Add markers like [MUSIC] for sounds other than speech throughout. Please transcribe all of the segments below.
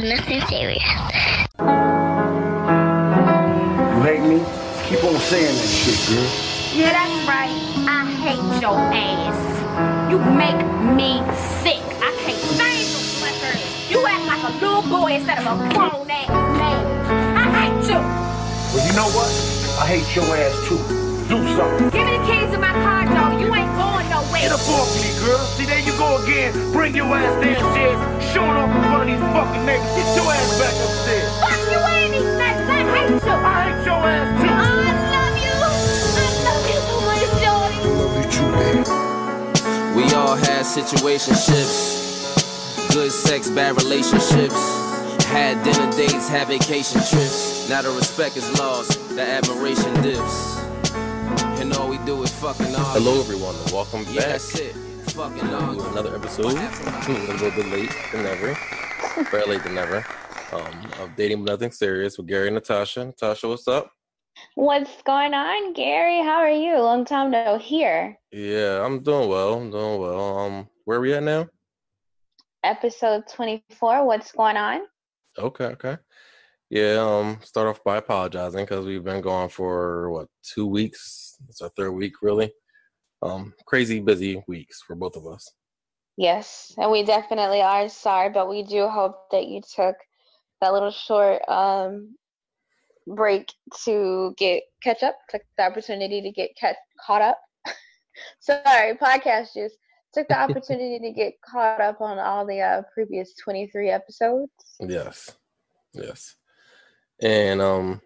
but nothing serious. You hate me? Keep on saying that shit, girl. Yeah, that's right. I hate your ass. You make me sick. I can't stand you, sucker. You act like a little boy instead of a grown ass man. I hate you. Well, you know what? I hate your ass too. Do something. Give me the keys to my car, dog. You ain't going nowhere. Get up off me, girl. See, there you go again. Bring your ass downstairs, showing off in front of these fucking neighbors. Get your ass back upstairs. Fuck you and these nuts. I hate you. I hate your ass too. I love you. I love you so much, Jordy. Love you too, baby. We all had situationships, good sex, bad relationships. Had dinner dates, had vacation trips. Now the respect is lost, the admiration dips. And all we do is fucking argue. Hello, everyone, and welcome Yeah, back that's it. Fucking to argue. another episode. [LAUGHS] a little bit late than ever, [LAUGHS] very late than ever. Um, of dating nothing serious with Gary and Natasha. Natasha, what's up? What's going on, Gary? How are you? Long time no hear. Yeah, I'm doing well. I'm doing well. Um, where are we at now? Episode 24. What's going on? Okay, okay. Yeah, um, start off by apologizing because we've been gone for what two weeks. It's our third week, really. Um, crazy busy weeks for both of us. Yes, and we definitely are sorry, but we do hope that you took that little short um break to get catch up, took the opportunity to get catch, caught up. [LAUGHS] sorry, podcast just took the [LAUGHS] opportunity to get caught up on all the uh, previous 23 episodes. Yes, yes. And um,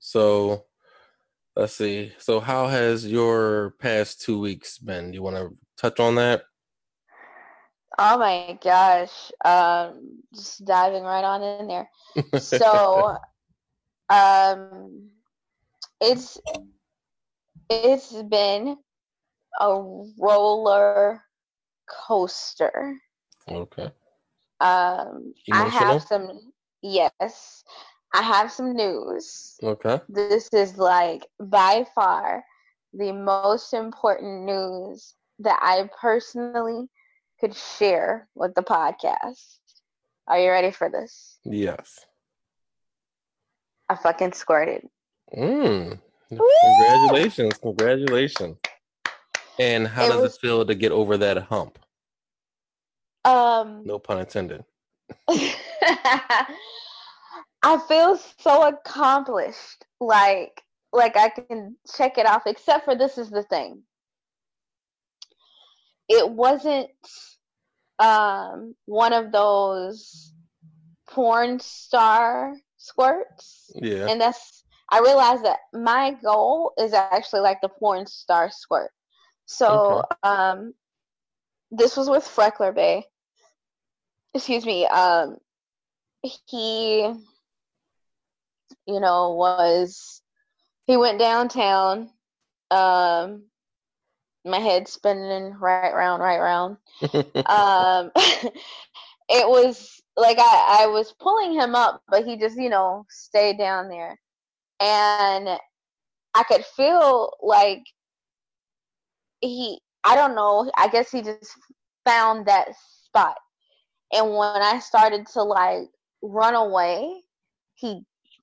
so let's see. So how has your past two weeks been? Do you want to touch on that? Oh my gosh. Um just diving right on in there. So [LAUGHS] um it's it's been a roller coaster. okay. Um I have some yes. I have some news. Okay. This is like by far the most important news that I personally could share with the podcast. Are you ready for this? Yes. I fucking squirted. Mm. Woo! Congratulations. Congratulations. And how It does was- it feel to get over that hump? Um No pun intended. [LAUGHS] [LAUGHS] I feel so accomplished. Like like I can check it off except for this is the thing. It wasn't um one of those porn star squirts. Yeah. And that's I realized that my goal is actually like the porn star squirt. So um this was with Freckler Bay. Excuse me. Um he you know was he went downtown um my head spinning right round right round. [LAUGHS] Um [LAUGHS] it was like I, I was pulling him up but he just you know stayed down there. And i could feel like he i don't know i guess he just found that spot. And when i started to like run away he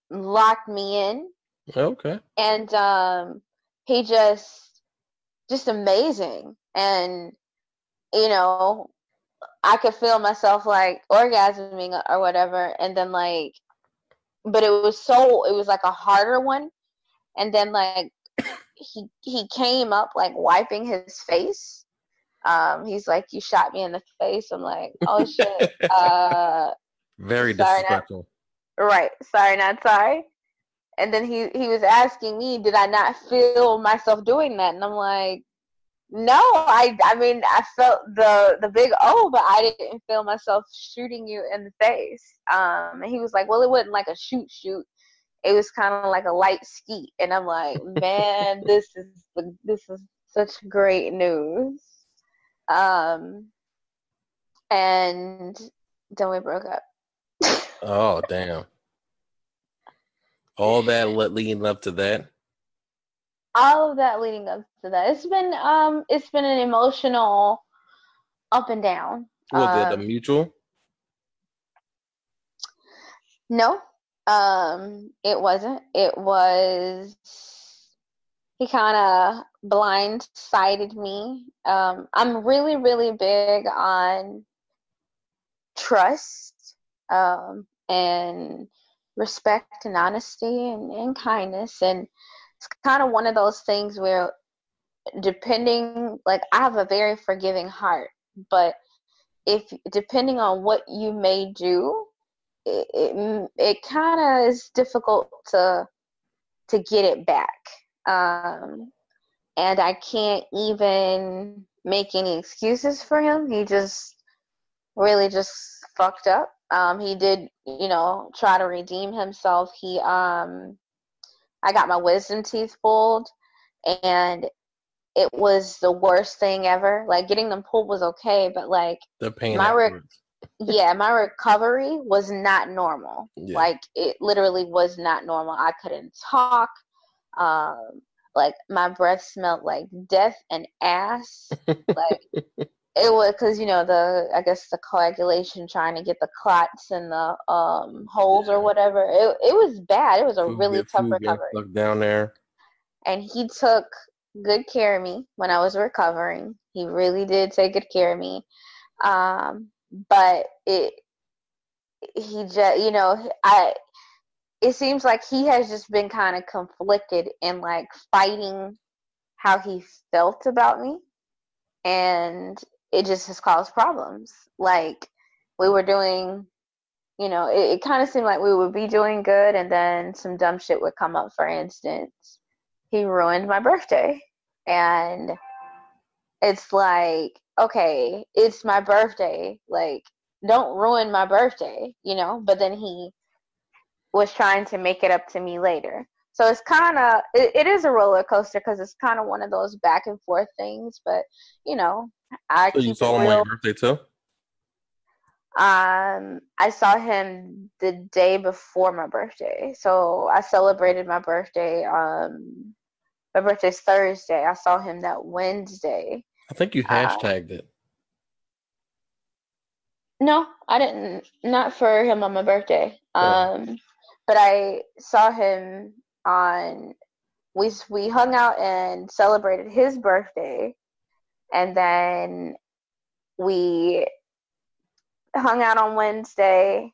locked me in. Okay. and um he just just amazing. And you know i could feel myself like orgasming or whatever. And then like but it was so it was like a harder one. And then like [COUGHS] he he came up like wiping his face. Um he's like you shot me in the face. I'm like oh shit. [LAUGHS] Uh Very Sorry, disrespectful. Right. Sorry, not sorry. And then he he was asking me, did I not feel myself doing that? And I'm like, no. I I mean, I felt the the big oh, but I didn't feel myself shooting you in the face. Um, and he was like, well, it wasn't like a shoot shoot. It was kind of like a light skeet. And I'm like, [LAUGHS] man, this is this is such great news. Um, and then we broke up. Oh damn. All that leading up to that. all of that leading up to that. It's been um it's been an emotional up and down. Was it a Um, mutual? No, um, it wasn't. It was he kind of blindsided me. Um, I'm really, really big on trust um, and respect and honesty and, and kindness. And it's kind of one of those things where, depending, like, I have a very forgiving heart, but if depending on what you may do, it, it, it kind of is difficult to to get it back um, and I can't even make any excuses for him. He just really just fucked up. Um, he did, you know, try to redeem himself. He, um, I got my wisdom teeth pulled, and it was the worst thing ever. Like getting them pulled was okay, but like the pain. My re- yeah, my recovery was not normal. Yeah. Like it literally was not normal. I couldn't talk. Um, like my breath smelled like death and ass. [LAUGHS] like it was because you know the I guess the coagulation trying to get the clots and the um holes yeah. or whatever. It it was bad. It was a food really get, tough recovery. Stuck down there. And he took good care of me when I was recovering. He really did take good care of me. Um, but it he just you know I it seems like he has just been kind of conflicted in like fighting how he felt about me and it just has caused problems. Like we were doing you know it, it kind of seemed like we would be doing good and then some dumb shit would come up. For instance he ruined my birthday. And it's like okay it's my birthday. Like don't ruin my birthday you know? But then he was trying to make it up to me later. So it's kind of it, it is a roller coaster because it's kind of one of those back and forth things. But you know, I so you saw him on your birthday too. Um, I saw him the day before my birthday, so I celebrated my birthday. Um, my birthday's Thursday. I saw him that Wednesday. I think you uh, hashtagged uh, it. No, I didn't. Not for him on my birthday. Um, but I saw him on we we hung out and celebrated his birthday and then we hung out on Wednesday.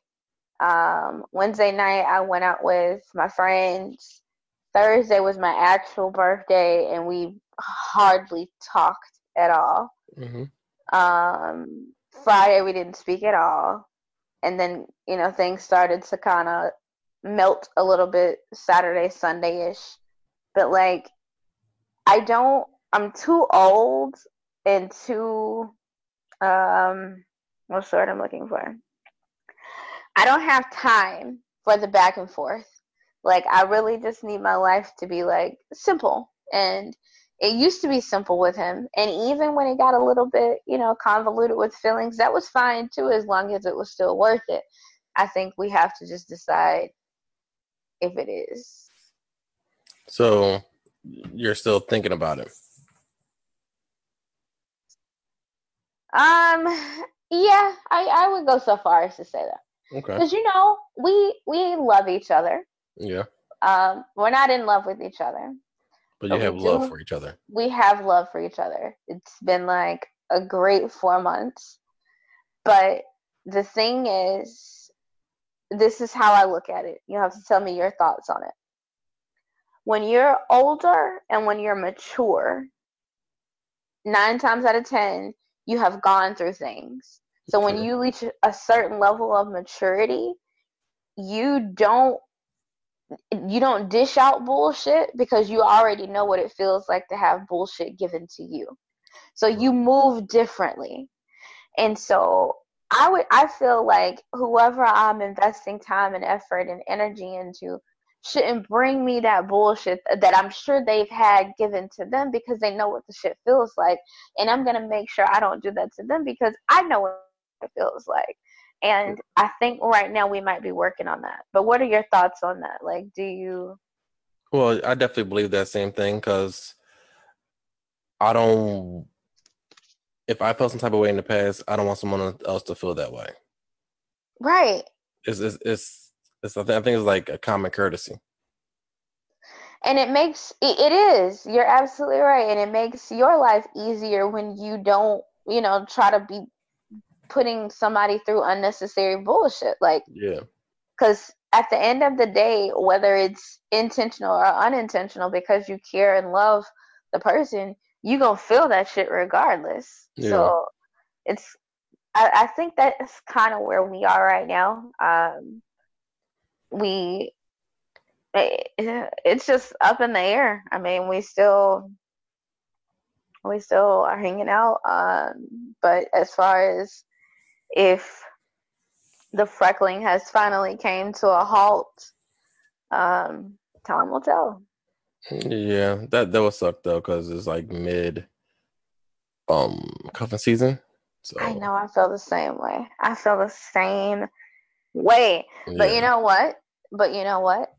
Um, Wednesday night I went out with my friends. Thursday was my actual birthday and we hardly talked at all. Mm-hmm. Um, Friday we didn't speak at all. And then, you know, things started to kind of melt a little bit Saturday, Sunday ish. But like, I don't, I'm too old and too, um, what's the word I'm looking for? I don't have time for the back and forth. Like, I really just need my life to be like simple. And it used to be simple with him. And even when it got a little bit, you know, convoluted with feelings, that was fine too, as long as it was still worth it. I think we have to just decide if it is. So you're still thinking about it? Um, yeah, I, I would go so far as to say that. Okay. Because you know, we we love each other. Yeah. Um, we're not in love with each other. But you but have love do, for each other. We have love for each other. It's been like a great four months. But the thing is, this is how I look at it. You have to tell me your thoughts on it. When you're older and when you're mature, nine times out of 10, you have gone through things. So when you reach a certain level of maturity, you don't you don't dish out bullshit because you already know what it feels like to have bullshit given to you. So you move differently. And so I would I feel like whoever I'm investing time and effort and energy into shouldn't bring me that bullshit that I'm sure they've had given to them because they know what the shit feels like. And I'm gonna make sure I don't do that to them because I know what it feels like. And I think right now we might be working on that. But what are your thoughts on that? Like, do you? Well, I definitely believe that same thing because I don't if I felt some type of way in the past, I don't want someone else to feel that way. Right. It's it's, it's It's, I, think, it's like a common courtesy. And it makes it, is. You're absolutely right, and it makes your life easier when you don't, you know, try to be putting somebody through unnecessary bullshit. Like, Yeah. because at the end of the day, whether it's intentional or unintentional, because you care and love the person, you gonna feel that shit regardless. Yeah. So it's I, I think that's kind of where we are right now. Um, we it's just up in the air. I mean, we still we still are hanging out. Um, but as far as if the freckling has finally came to a halt, um, time will tell. Yeah, that that would suck though, because it's like mid um cuffing season. So I know I feel the same way. I feel the same way. But you know what? But you know what?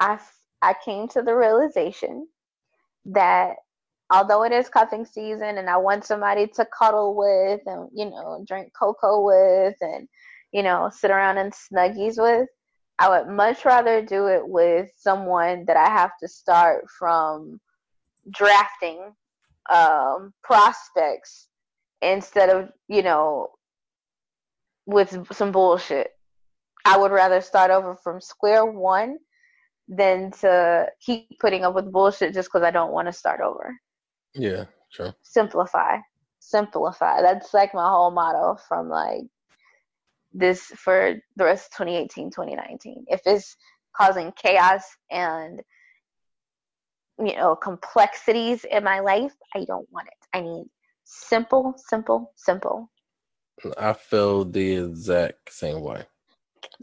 I I came to the realization that although it is cuffing season and I want somebody to cuddle with and you know drink cocoa with and you know sit around in snuggies with, I would much rather do it with someone that I have to start from drafting um, prospects instead of you know with some bullshit. I would rather start over from square one than to keep putting up with bullshit just because I don't want to start over. yeah, sure. Simplify, simplify. That's like my whole motto from like this for the rest of 2018, 2019. If it's causing chaos and you know complexities in my life, I don't want it. I need simple, simple, simple. I feel the exact same way.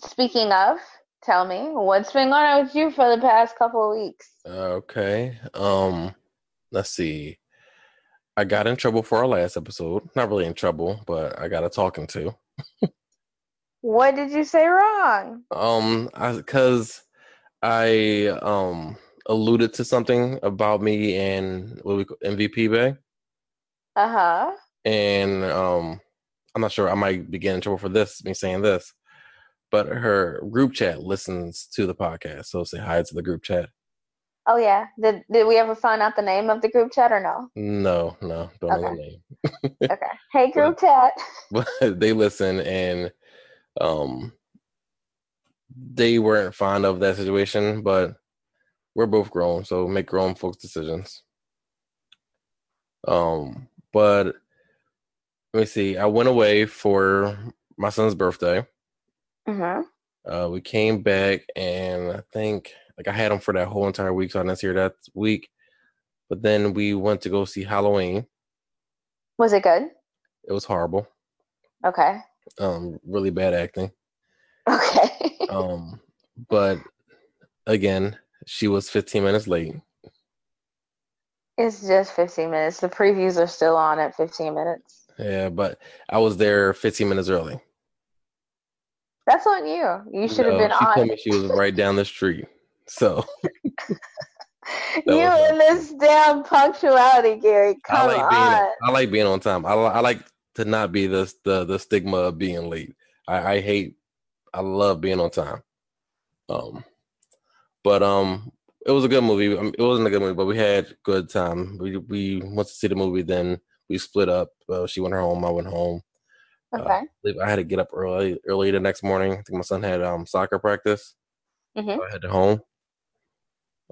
Speaking of, tell me what's been going on with you for the past couple of weeks. Okay. Um, let's see. I got in trouble for our last episode. Not really in trouble, but I got a talking to. What did you say wrong? Um, I because I um alluded to something about me and what we call MVP Bay, Uh huh. and um, I'm not sure. I might be getting in trouble for this, me saying this, but her group chat listens to the podcast, so say hi to the group chat. Oh yeah. Did Did we ever find out the name of the group chat or no? No, no, don't know the Okay. name. [LAUGHS] Okay. Hey group chat. [LAUGHS] but they listen and um they weren't fond of that situation but we're both grown so make grown folks decisions um but let me see i went away for my son's birthday Mhm. uh we came back and i think like i had them for that whole entire week so i didn't see her that week but then we went to go see halloween Was it good? it was horrible Okay. um really bad acting Okay. [LAUGHS] Um, but again, she was 15 minutes late. it's just 15 minutes. The previews are still on at 15 minutes. Yeah, but I was there 15 minutes early. That's on you. You should have No, been she on. told me she was right down the street. So [LAUGHS] [LAUGHS] you and this damn punctuality, Gary. I Come like being on. I like being on time. I, I like to not be the the the stigma of being late. I, I hate. I love being on time. Um, but um, it was a good movie. I mean, it wasn't a good movie, but we had good time. We we went to see the movie. Then we split up. Uh, she went her home. I went home. Okay. believe I had to get up early early the next morning. I think my son had um soccer practice. Mhm. So I headed home.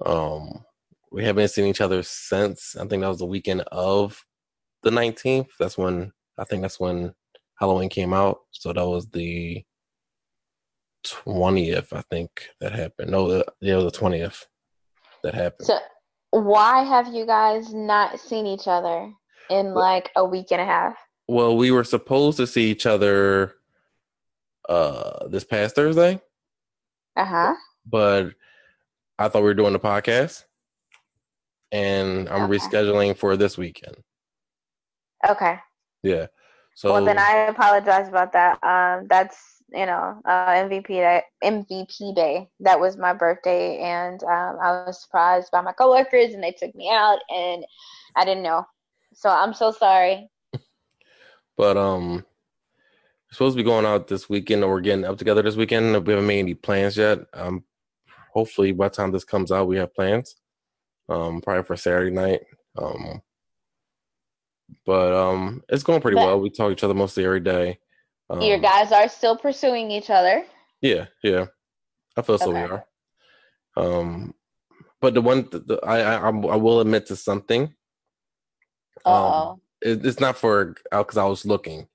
Um we haven't seen each other since I think that was the weekend of the 19th. That's when I think that's when Halloween came out. So that was the 20th, I think that happened. No, the, yeah, it was the 20th that happened. So, why have you guys not seen each other in like a week and a half? Well, we were supposed to see each other uh this past Thursday. Uh huh. but I thought we were doing the podcast, and I'm Okay. rescheduling for this weekend. Okay. Yeah. So well, then I apologize about that. Um, that's you know uh, MVP that MVP day. That was my birthday, and um, I was surprised by my coworkers, and they took me out, and I didn't know. So I'm so sorry. But um, supposed to be going out this weekend, or we're getting up together this weekend. We haven't made any plans yet. Um, hopefully by the time this comes out, we have plans. Um, probably for Saturday night. Um, but um, it's going pretty But- well. We talk to each other mostly every day. Um, Your guys are still pursuing each other. Yeah, yeah. I feel so we are. Um, but the one the, the, I, I I'm- will admit to something. Uh Um, oh. it, it's not for because I was looking,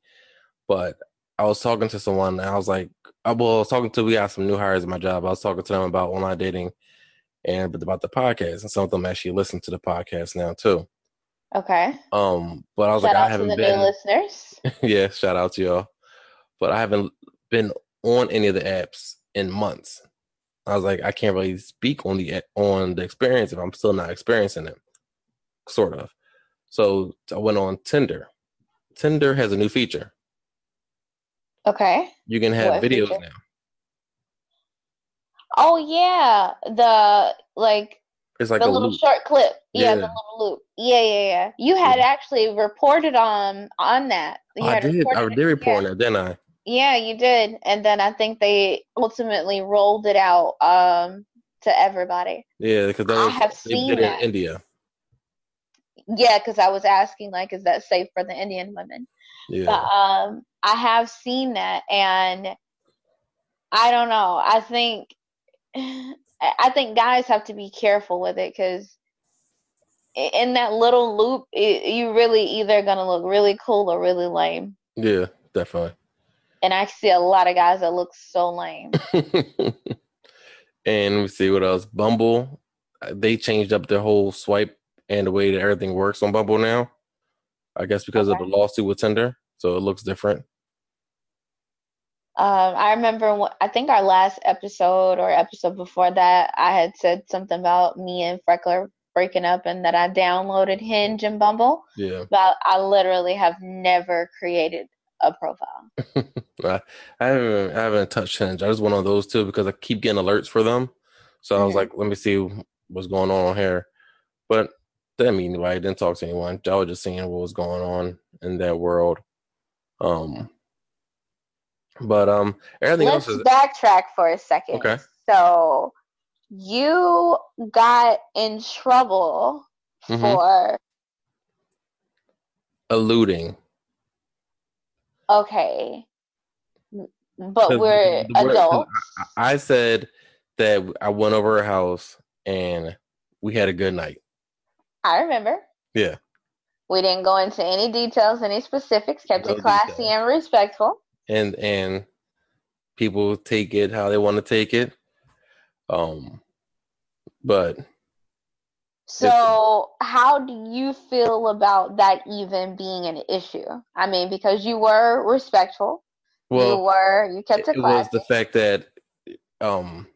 but I was talking to someone and I was like, I, well, I was talking to we got some new hires in my job. I was talking to them about online dating and about the podcast, and some of them actually listen to the podcast now too. Okay. Um, but I was Shout like, I haven't the been. listeners. [LAUGHS] yeah, shout out to y'all. But I haven't been on any of the apps in months. I was like, I can't really speak on the on the experience if I'm still not experiencing it, sort of. So I went on Tinder. Tinder has a new feature. Okay. You can have What videos feature? now. Oh yeah, the like It's like the a little loop. short clip. Yeah, the Yeah. little loop. Yeah, yeah, yeah. You had actually reported on on that. You Oh, I did. I did report on yeah. that, didn't I? Yeah, you did. And then I think they ultimately rolled it out um to everybody. Yeah, because I have they seen did it that. in India. Yeah, because I was asking like, is that safe for the Indian women? Yeah, But um, I have seen that, and I don't know. I think [SIGHS] I think guys have to be careful with it because in that little loop, it, you really either gonna look really cool or really lame. yeah, definitely. And I see a lot of guys that look so lame. [LAUGHS] and we see what else. Bumble, uh, they changed up their whole swipe and the way that everything works on Bumble now. I guess because of the lawsuit with Tinder, so it looks different. Um, I remember I think our last episode or episode before that, I had said something about me and Freckler breaking up and that I downloaded Hinge and Bumble. Yeah, but I literally have never created a profile. [LAUGHS] I, I haven't I haven't touched Hinge. I just went on those two because I keep getting alerts for them. So I was like, let me see what's going on here. But didn't meet anybody. Didn't talk to anyone. I was just seeing what was going on in that world. Um, but um, everything Let's else is backtrack for a second. Okay. So you got in trouble Mhm. for alluding. okay, But we're the word- 'cause adults. I said that I went over her house and we had a good night. I remember. Yeah. We didn't go into any details, any specifics. Kept No it classy details. and respectful. and and people take it how they want to take it um but So, how do you feel about that even being an issue? I mean, because you were respectful, Well, you were, you kept it it was classy. the fact that um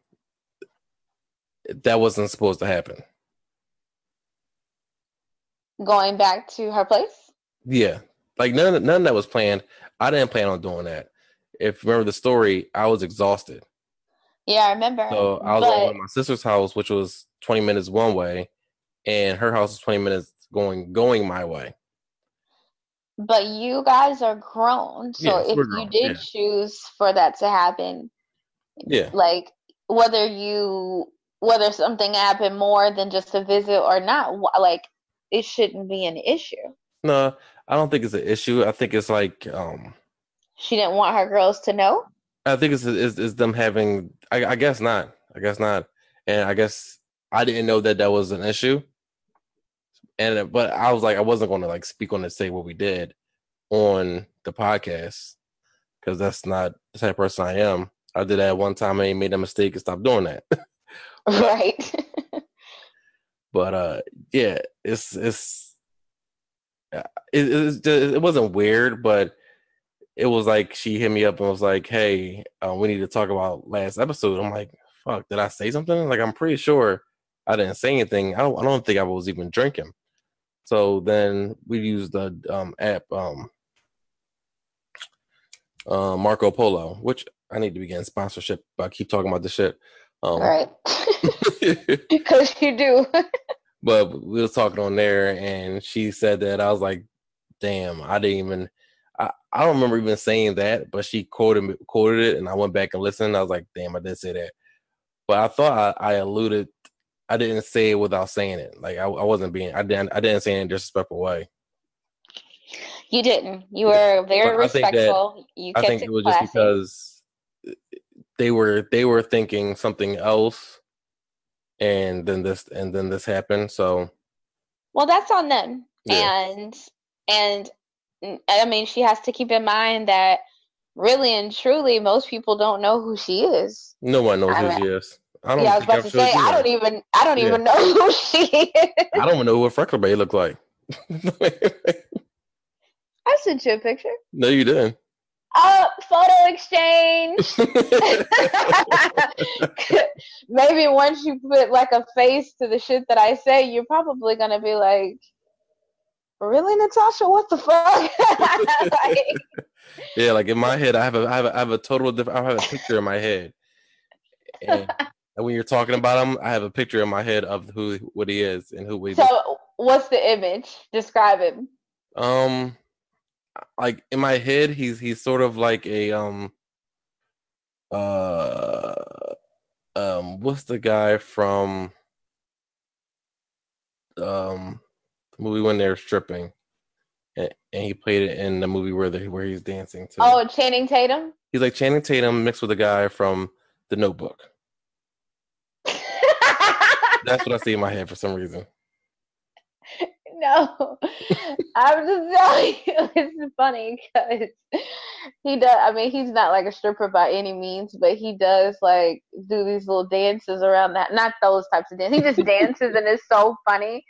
that wasn't supposed to happen Going back to her place. yeah like none of, none that was planned i didn't plan on doing that if you remember the story i was exhausted Yeah, I remember. so i was but at my sister's house which was 20 minutes one way and her house was 20 minutes going going my way but you guys are grown, so if we're you did yeah. choose for that to happen, yeah like whether you whether something happened more than just a visit or not, like it shouldn't be an issue. no i don't think it's an issue i think it's like um She didn't want her girls to know. I think it's it's, it's them having. I, I guess not. I guess not. And I guess I didn't know that that was an issue. And but I was like, I wasn't going to like speak on and say what we did on the podcast because that's not the type of person I am. I did that one time and made a mistake and stopped doing that. [LAUGHS] Right. [LAUGHS] but uh, yeah, it's it's uh, it just, it wasn't weird, but it was like she hit me up and was like, "Hey, uh, we need to talk about last episode." I'm like, "Fuck, did I say something?" Like, I'm pretty sure I didn't say anything. I don't. I don't think I was even drinking. So then we used the um, app um, uh, Marco Polo, which I need to be getting sponsorship. But I keep talking about this shit. Um, right. [LAUGHS] [LAUGHS] Because you do. [LAUGHS] but we was talking on there and she said that I was like, damn, I didn't even I, I don't remember even saying that, but she quoted quoted it, and I went back and listened. I was like, damn, I did say that. But I thought I, I alluded. I didn't say it without saying it. Like I, I wasn't being. I didn't. I didn't say it in a disrespectful way. You didn't. You were very But I think that- respectful. you I kept think it it was classy. just because they were they were thinking something else, and then this and then this happened. So Well, that's on them. Yeah. And and I mean, she has to keep in mind that really and truly, most people don't know who she is. no one knows I who mean- she is. I don't Yeah, I was about I'm to sure say, I don't even, I don't Yeah. even know [LAUGHS] who she is. I don't even know what Freckler Bay looked like. [LAUGHS] I sent you a picture. no, you didn't. Uh, photo exchange. [LAUGHS] [LAUGHS] Maybe once you put like a face to the shit that I say, you're probably gonna be like, "Really, Natasha? What the fuck?" [LAUGHS] Like, yeah, like in my head, I have a I have a, I have a total different. I have a picture in my head, and, and when you're talking about him, I have a picture in my head of who what he is and who we. so, what's the image? Describe it. Um, like in my head, he's he's sort of like a um, uh, um, what's the guy from um the movie when they're stripping, and, and he played it in the movie where the where he's dancing to. Oh, Channing Tatum. He's like Channing Tatum mixed with a guy from The Notebook. [LAUGHS] That's what I see in my head for some reason. No, I'm just telling you, [LAUGHS] it's funny because he does. I mean, he's not like a stripper by any means, but he does like do these little dances around that. Not those types of dances. He just dances, and it's so funny.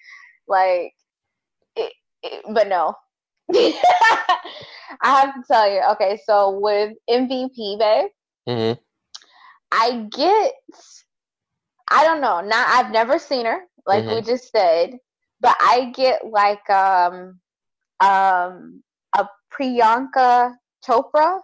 Like, it, it, but no. [LAUGHS] I have to tell you. Okay, so with MVP, babe. hmm I get I don't know, not I've never seen her, like we just said, but I get like um um a Priyanka Chopra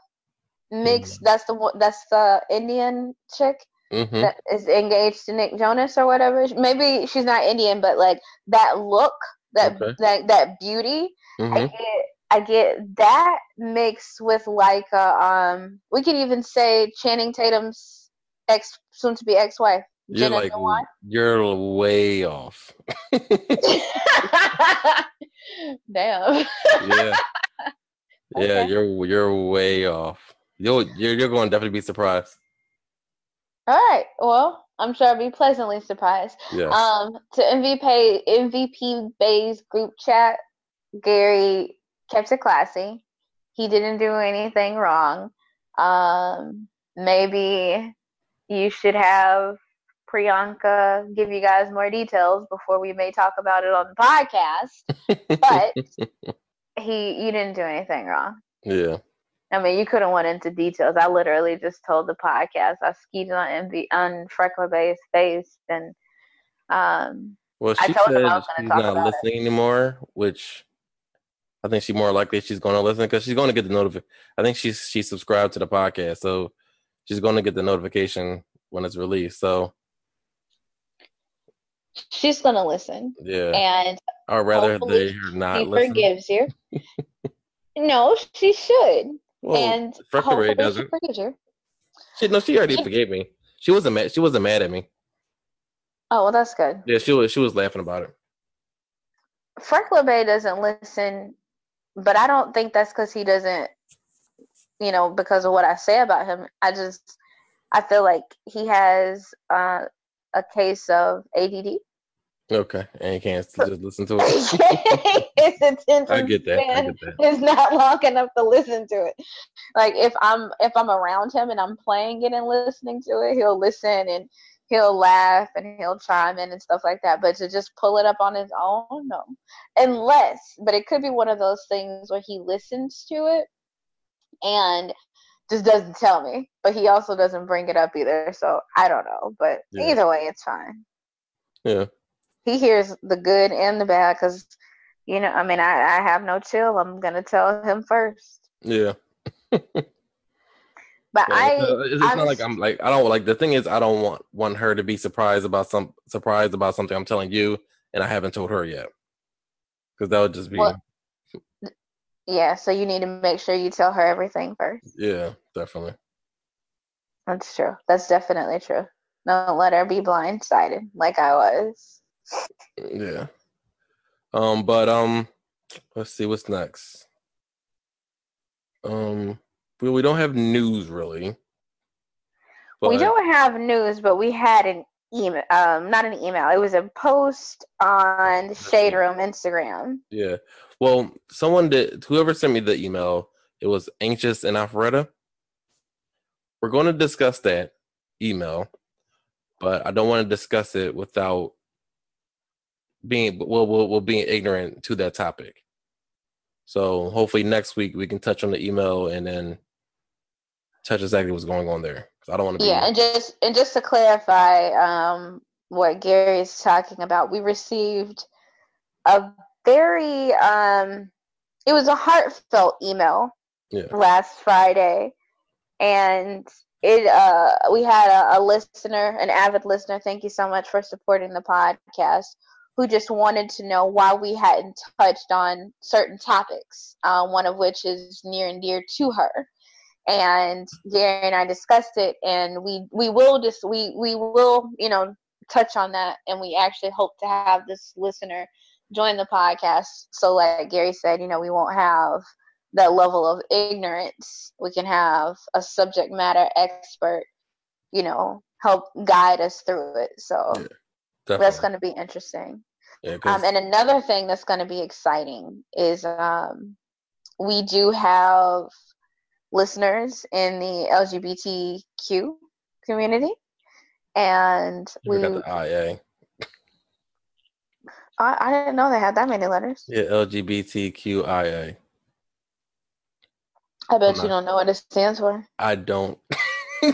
mix that's the one that's the Indian chick hmm that is engaged to Nick Jonas or whatever. Maybe she's not Indian, but like that look, that Okay. that that beauty, I hmm get I get that mixed with like a um we can even say Channing Tatum's ex soon to be ex wife. You're like you're way off. [LAUGHS] Damn. yeah, [LAUGHS] yeah, Okay. you're you're way off. You'll you're you're going to definitely be surprised. All right. Well, I'm sure I'll be pleasantly surprised. Yes. Um, to MVP MVP Bay's group chat, Gary kept it classy. He didn't do anything wrong. Um, maybe you should have Priyanka give you guys more details before we may talk about it on the podcast. But [LAUGHS] he, you didn't do anything wrong. yeah. I mean, you could have went into details. I literally just told the podcast. I skied on MV on Freckler Bay's face, and um, Well, I she told him I said was she's not about it. listening anymore, which I think she's more likely she's going to listen because she's going to get the notification. I think she's she subscribed to the podcast, so she's going to get the notification when it's released. So she's gonna listen, yeah, and I'd rather they are not she listening. forgives you. [LAUGHS] no, she should, Well, and hopefully Ray she doesn't. forgives you. She no, she already She- forgave me. She wasn't mad. She wasn't mad at me. Oh well, that's good. Yeah, she was. She was laughing about it. Freckler Bay doesn't listen, but I don't think that's because he doesn't, you know, because of what I say about him. I just, I feel like he has uh, a case of ADD. Okay, and you can't just listen to it. [LAUGHS] His attention I get that. I get that. is not long enough to listen to it. Like if I'm if I'm around him and I'm playing it and listening to it, he'll listen and he'll laugh and he'll chime in and stuff like that. But to just pull it up on his own, no. Unless, but it could be one of those things where he listens to it and just doesn't tell me. But he also doesn't bring it up either. So I don't know. But Yeah. either way, it's fine Yeah. he hears the good and the bad because you know i mean I, I have no chill i'm gonna tell him first Yeah. [LAUGHS] but Yeah, i it's, not- it's not like I'm like I don't like the thing is I don't want want her to be surprised about some surprised about something I'm telling you and I haven't told her yet because that would just be Well, Yeah, so you need to make sure you tell her everything first. Yeah, definitely. That's true. That's definitely true. Don't let her be blindsided like I was. Yeah. Um, but um, let's see what's next. Um, we we don't have news really. we don't have news, but we had an email. Um, not an email. It was a post on the Shade Room Instagram. Yeah. Well, someone did. Whoever sent me the email, it was anxious and Alpharetta. We're going to discuss that email, but I don't want to discuss it without being well, well, well, being ignorant to that topic. So hopefully next week we can touch on the email and then touch exactly what's going on there. I don't want to. Be, Yeah, and just and just to clarify, um, what Gary is talking about, we received a very um, it was a heartfelt email Yeah. last Friday, and it uh we had a, a listener, an avid listener. Thank you so much for supporting the podcast. Who just wanted to know why we hadn't touched on certain topics, uh, one of which is near and dear to her and Gary and I discussed it, and we we will just we we will you know touch on that, and we actually hope to have this listener join the podcast. So, like Gary said, you know, we won't have that level of ignorance. We can have a subject matter expert, you know, help guide us through it. So Yeah, that's going to be interesting. Yeah, Um, and another thing that's going to be exciting is um, we do have listeners in the LGBTQ community, and we we got the IA. Eh? I, I didn't know they had that many letters. Yeah, LGBTQIA. I bet I'm you not- don't know what it stands for. I don't. [LAUGHS]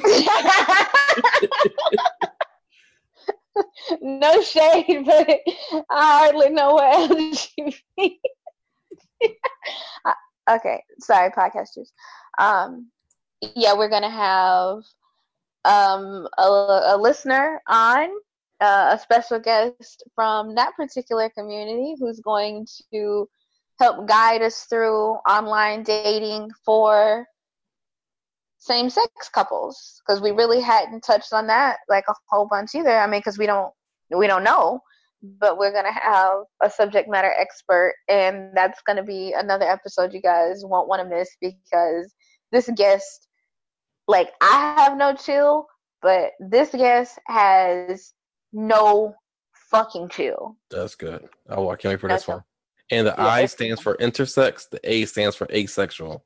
no shade, but I hardly know what LGBT. [LAUGHS] Okay, sorry, podcasters. Um, yeah, we're gonna have um a, a listener on, uh, a special guest from that particular community who's going to help guide us through online dating for same sex couples because we really hadn't touched on that like a whole bunch either. I mean, because we don't we don't know, but we're gonna have a subject matter expert, and that's gonna be another episode you guys won't want to miss because this guest, like, I have no chill, but this guest has no fucking chill. That's good. Oh, I can't wait for That's this one. And the Yeah, I stands for intersex. The A stands for asexual.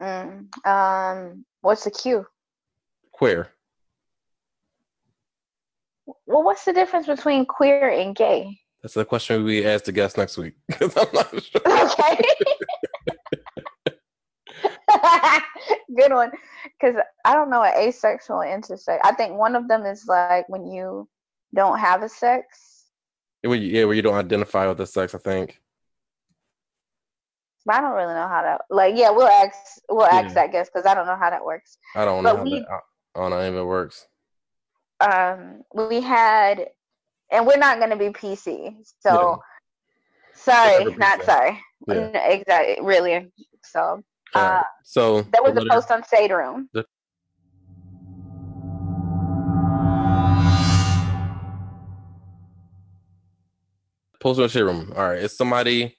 Mm. Um, what's the Q? Queer. Well, what's the difference between queer and gay? That's the question we ask the guest next week. [LAUGHS] 'Cause I'm not sure. Okay. [LAUGHS] Good one. Because I don't know what asexual and intersex. I think one of them is like when you don't have a sex. Yeah, where you don't identify with the sex. I think. I don't really know how to. Like, yeah, we'll ask. We'll ask Yeah. that guess because I don't know how that works. I don't know. But How we- that, I don't know if it works. Um, we had, and we're not going to be PC. So, sorry, not fair. sorry. Yeah. Exactly. Really. So uh. So that was a post on Shade Room. Post on the shade room. All right. It's somebody.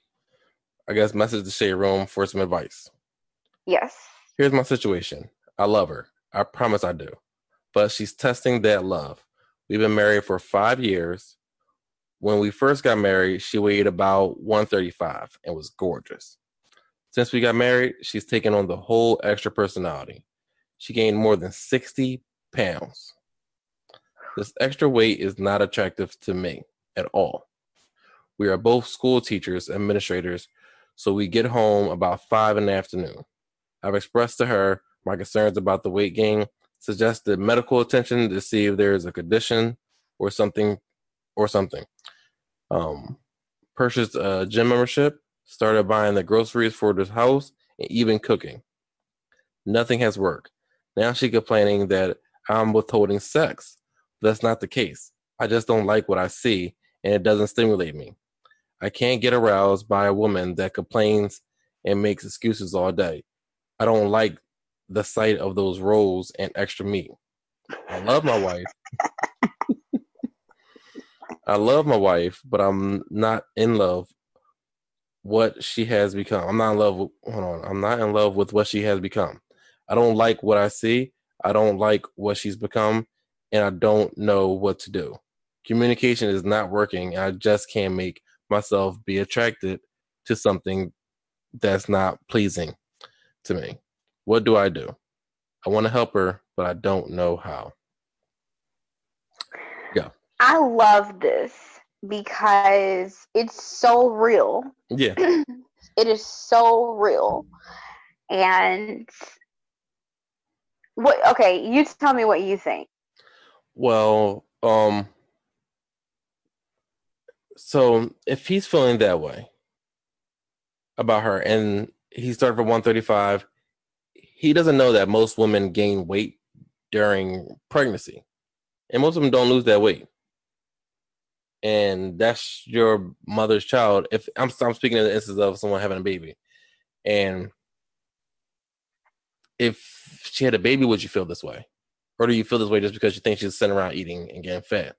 I guess message the shade room for some advice. Yes. Here's my situation. I love her. I promise I do. But she's testing that love. We've been married for five years. When we first got married, she weighed about 135 and was gorgeous. Since we got married, she's taken on the whole extra personality. She gained more than 60 pounds. This extra weight is not attractive to me at all. We are both school teachers, administrators, so we get home about five in the afternoon. I've expressed to her my concerns about the weight gain, suggested medical attention to see if there is a condition or something or something. Um, purchased a gym membership, started buying the groceries for this house, and even cooking. Nothing has worked. Now she's complaining that I'm withholding sex. That's not the case. I just don't like what I see, and it doesn't stimulate me. I can't get aroused by a woman that complains and makes excuses all day. I don't like the sight of those rolls and extra meat. I love my wife. I love my wife, but I'm not in love what she has become. I'm not in love with hold on. I'm not in love with what she has become. I don't like what I see. I don't like what she's become and I don't know what to do. Communication is not working. I just can't make myself be attracted to something that's not pleasing to me. What do I do? I want to help her, but I don't know how. Yeah. I love this because it's so real. Yeah. [CLEARS THROAT] it is so real. And what okay, you tell me what you think. Well, um so if he's feeling that way about her and he started for 135, he doesn't know that most women gain weight during pregnancy. And most of them don't lose that weight. And that's your mother's child. If I'm, I'm speaking in the instance of someone having a baby, and if she had a baby, would you feel this way? Or do you feel this way just because you think she's sitting around eating and getting fat?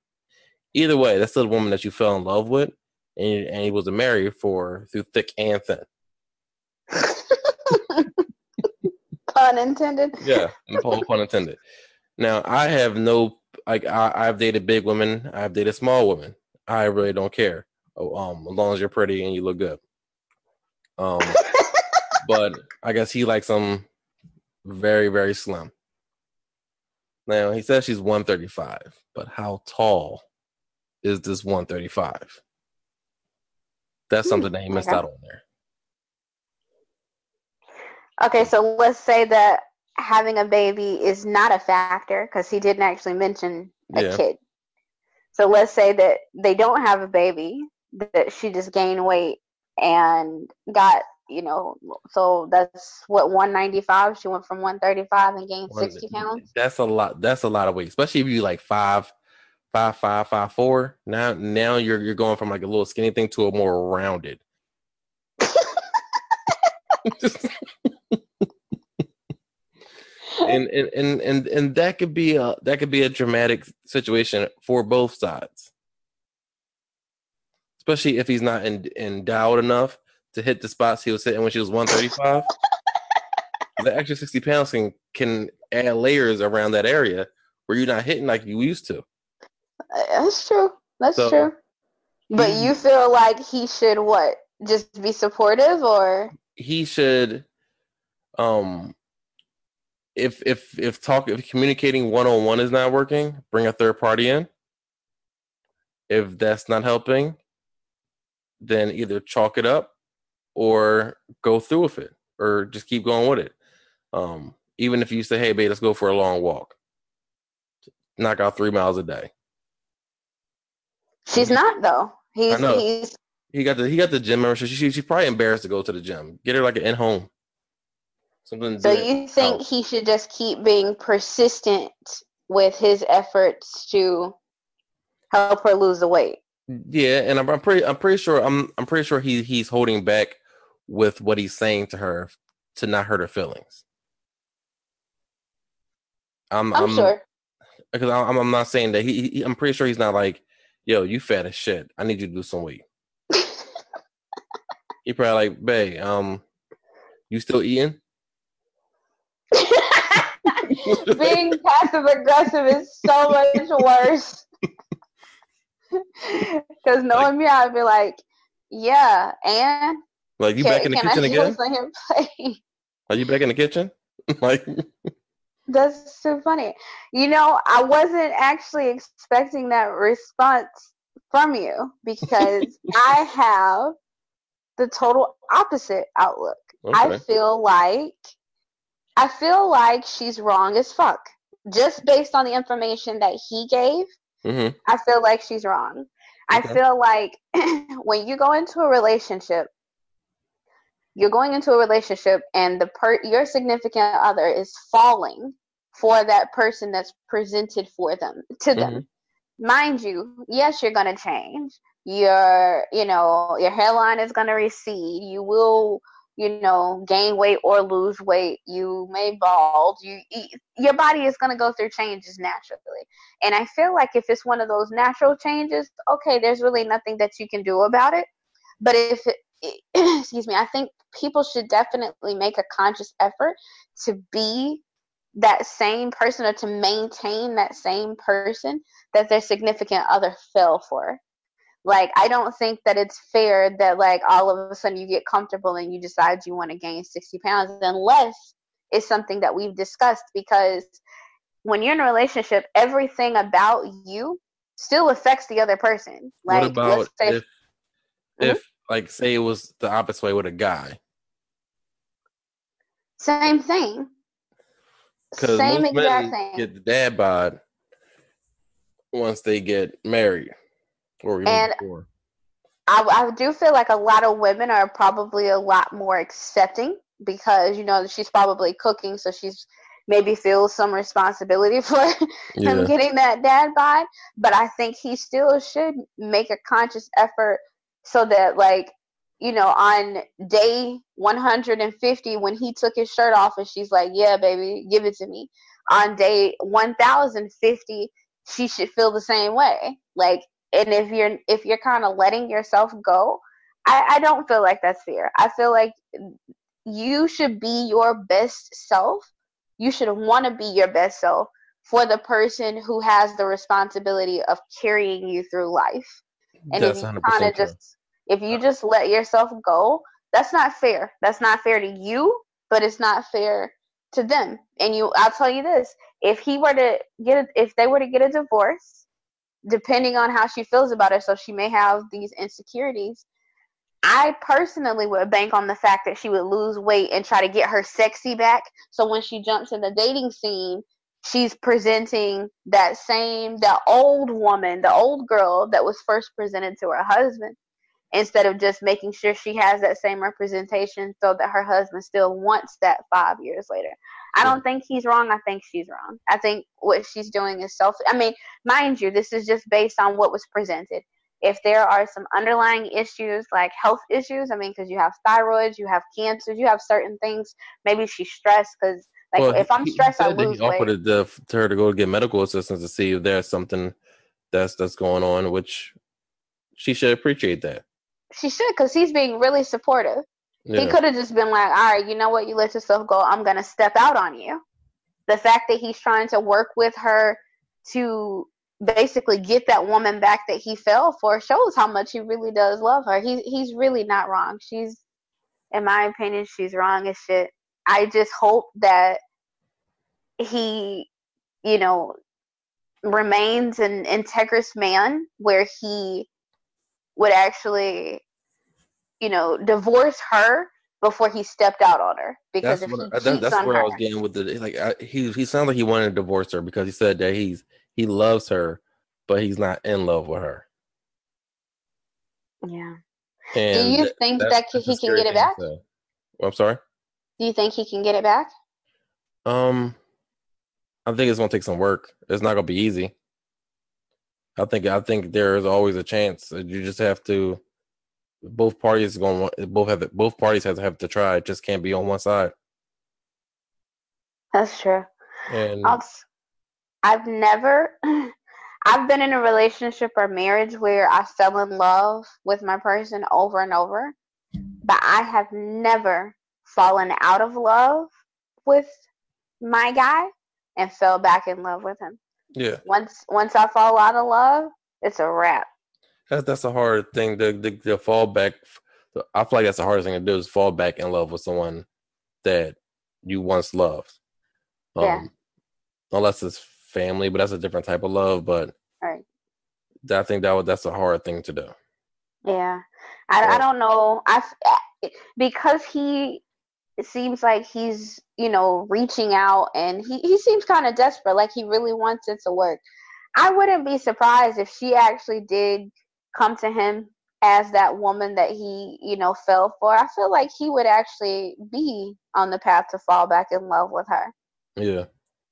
Either way, that's the woman that you fell in love with, and, and he was married for through thick and thin. [LAUGHS] pun intended. [LAUGHS] Yeah, pun, pun intended. Now I have no like I, I've dated big women. I've dated small women. I really don't care. Oh, um, as long as you're pretty and you look good. Um, [LAUGHS] but I guess he likes them very very slim. Now he says she's 135, but how tall is this 135? That's something that he missed okay. out on there. Okay, so let's say that having a baby is not a factor because he didn't actually mention a Yeah. kid. So let's say that they don't have a baby, that she just gained weight and got, you know, so that's what 195. She went from 135 and gained 60 pounds. That's a lot. That's a lot of weight, especially if you like five, five, five, five, four. Now, now you're you're going from like a little skinny thing to a more rounded. [LAUGHS] [LAUGHS] and, and and and and that could be a that could be a dramatic situation for both sides, especially if he's not en- endowed enough to hit the spots he was hitting when she was one thirty five. [LAUGHS] the extra sixty pounds can can add layers around that area where you're not hitting like you used to. Uh, That's true. That's So- true. But you feel like he should what? Just be supportive or he should um if if if talk if communicating one on one is not working, bring a third party in. If that's not helping, then either chalk it up or go through with it or just keep going with it. Um even if you say, "Hey, babe, let's go for a long walk." Knock out 3 miles a day. she's not though. He's he's He got the he got the gym membership. She, she's probably embarrassed to go to the gym. Get her like an in home. Something. so you think oh. he should just keep being persistent with his efforts to help her lose the weight. Yeah, and I'm, I'm pretty I'm pretty sure I'm I'm pretty sure he he's holding back with what he's saying to her to not hurt her feelings. I'm I'm, sure. because I'm I'm not saying that he, he I'm pretty sure he's not like, yo, you fat as shit. I need you to lose some weight. [LAUGHS] he probably like, babe, um, you still eating? [LAUGHS] being passive aggressive is so much worse. [LAUGHS] Because knowing me, I'd be like, yeah, and Like you can, back in the kitchen again? let him play? Are you back in the kitchen? [LAUGHS] like That's so funny. You know, I wasn't actually expecting that response from you because I have the total opposite outlook. I feel like I feel like she's wrong as fuck. Just based on the information that he gave, hmm I feel like she's wrong. I feel like [CLEARS THROAT] when you go into a relationship, you're going into a relationship and the per your significant other is falling for that person that's presented for them to them. Mind you, yes, you're gonna change. your you know your hairline is going to recede you will you know gain weight or lose weight you may bald you your body is going to go through changes naturally. And i feel like if it's one of those natural changes okay there's really nothing that you can do about it. But if it, [CLEARS THROAT] excuse me i think people should definitely make a conscious effort to be that same person or to maintain that same person that their significant other fell for like i don't think that it's fair that like all of a sudden you get comfortable and you decide you want to gain 60 pounds unless it's something that we've discussed because when you're in a relationship everything about you still affects the other person. Like what about say, if mm-hmm. if like say it was the opposite way with a guy? Same thing. Same exact thing. get the dad bod once they get married or even and before. I, I do feel like a lot of women are probably a lot more accepting because you know she's probably cooking, so she's maybe feels some responsibility [LAUGHS] for yeah. him getting that dad bod. But I think he still should make a conscious effort so that like you know on day 150 when he took his shirt off and she's like yeah baby give it to me on day 1050 she should feel the same way like and if you're if you're kind of letting yourself go I, I don't feel like that's fair i feel like you should be your best self. You should want to be your best self for the person who has the responsibility of carrying you through life. And that's if you kind of just if you just let yourself go that's not fair. That's not fair to you but it's not fair to them. And you i'll tell you this. If he were to get a, if they were to get a divorce depending on how she feels about herself, she may have these insecurities. I personally would bank on the fact that she would lose weight and try to get her sexy back. So when she jumps in the dating scene, she's presenting that same, that old woman, the old girl that was first presented to her husband, instead of just making sure she has that same representation so that her husband still wants that five years later. I hmm. don't think he's wrong. I think she's wrong. I think what she's doing is self. I mean, mind you, this is just based on what was presented. If there are some underlying issues like health issues, I mean, because you have thyroids, you have cancers, you have certain things. Maybe she's stressed because, like, well, if I'm stressed, I lose he offered weight. to her to go get medical assistance to see if there's something that's that's going on, which she should appreciate that. She should, because he's being really supportive. Yeah. He could have just been like, all right, you know what? You let yourself go. I'm going to step out on you. The fact that he's trying to work with her to basically get that woman back that he fell for shows how much he really does love her. He, he's really not wrong. She's, in my opinion, she's wrong as shit. I just hope that he, you know, remains an integrous man where he would actually you know, divorce her before he stepped out on her because that's if what, that, that's where her, I was getting with the like I, he he sounds like he wanted to divorce her because he said that he's he loves her but he's not in love with her. Yeah. And Do you think that, that he can get it back? Well, I'm sorry. Do you think he can get it back? Um, I think it's gonna take some work. It's not gonna be easy. I think I think there is always a chance. You just have to both parties going both have both parties have to have to try. It just can't be on one side. That's true. And I've, I've never [LAUGHS] I've been in a relationship or marriage where I fell in love with my person over and over, but I have never fallen out of love with my guy and fell back in love with him. Yeah. Once once I fall out of love, it's a wrap. That, that's a hard thing to, to, to fall back. I feel like that's the hardest thing to do is fall back in love with someone that you once loved. Um, yeah. Unless it's family, but that's a different type of love. But right. I think that that's a hard thing to do. Yeah, I, yeah. I don't know. I because he it seems like he's you know reaching out and he he seems kind of desperate, like he really wants it to work. I wouldn't be surprised if she actually did come to him as that woman that he, you know, fell for, I feel like he would actually be on the path to fall back in love with her. Yeah.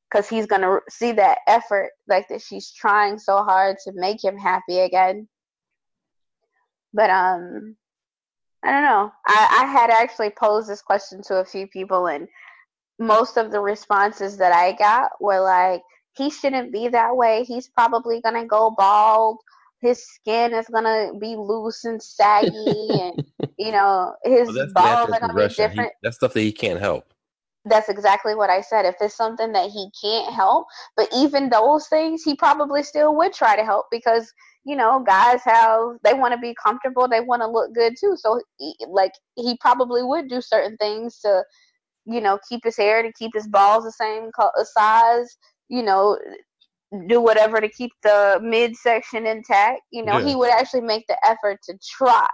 Because he's going to see that effort, like that she's trying so hard to make him happy again. But um, I don't know. I, I had actually posed this question to a few people, and most of the responses that I got were like, he shouldn't be that way. He's probably gonna go bald. His skin is gonna be loose and saggy, and [LAUGHS] you know his Well, that's balls are gonna be progression. He- different. that's stuff that he can't help. That's exactly what I said. If it's something that he can't help, but even those things, he probably still would try to help because you know guys have they want to be comfortable, they want to look good too. So he, like he probably would do certain things to you know keep his hair to keep his balls the same size. You know, do whatever to keep the midsection intact. You know, Yeah. he would actually make the effort to try.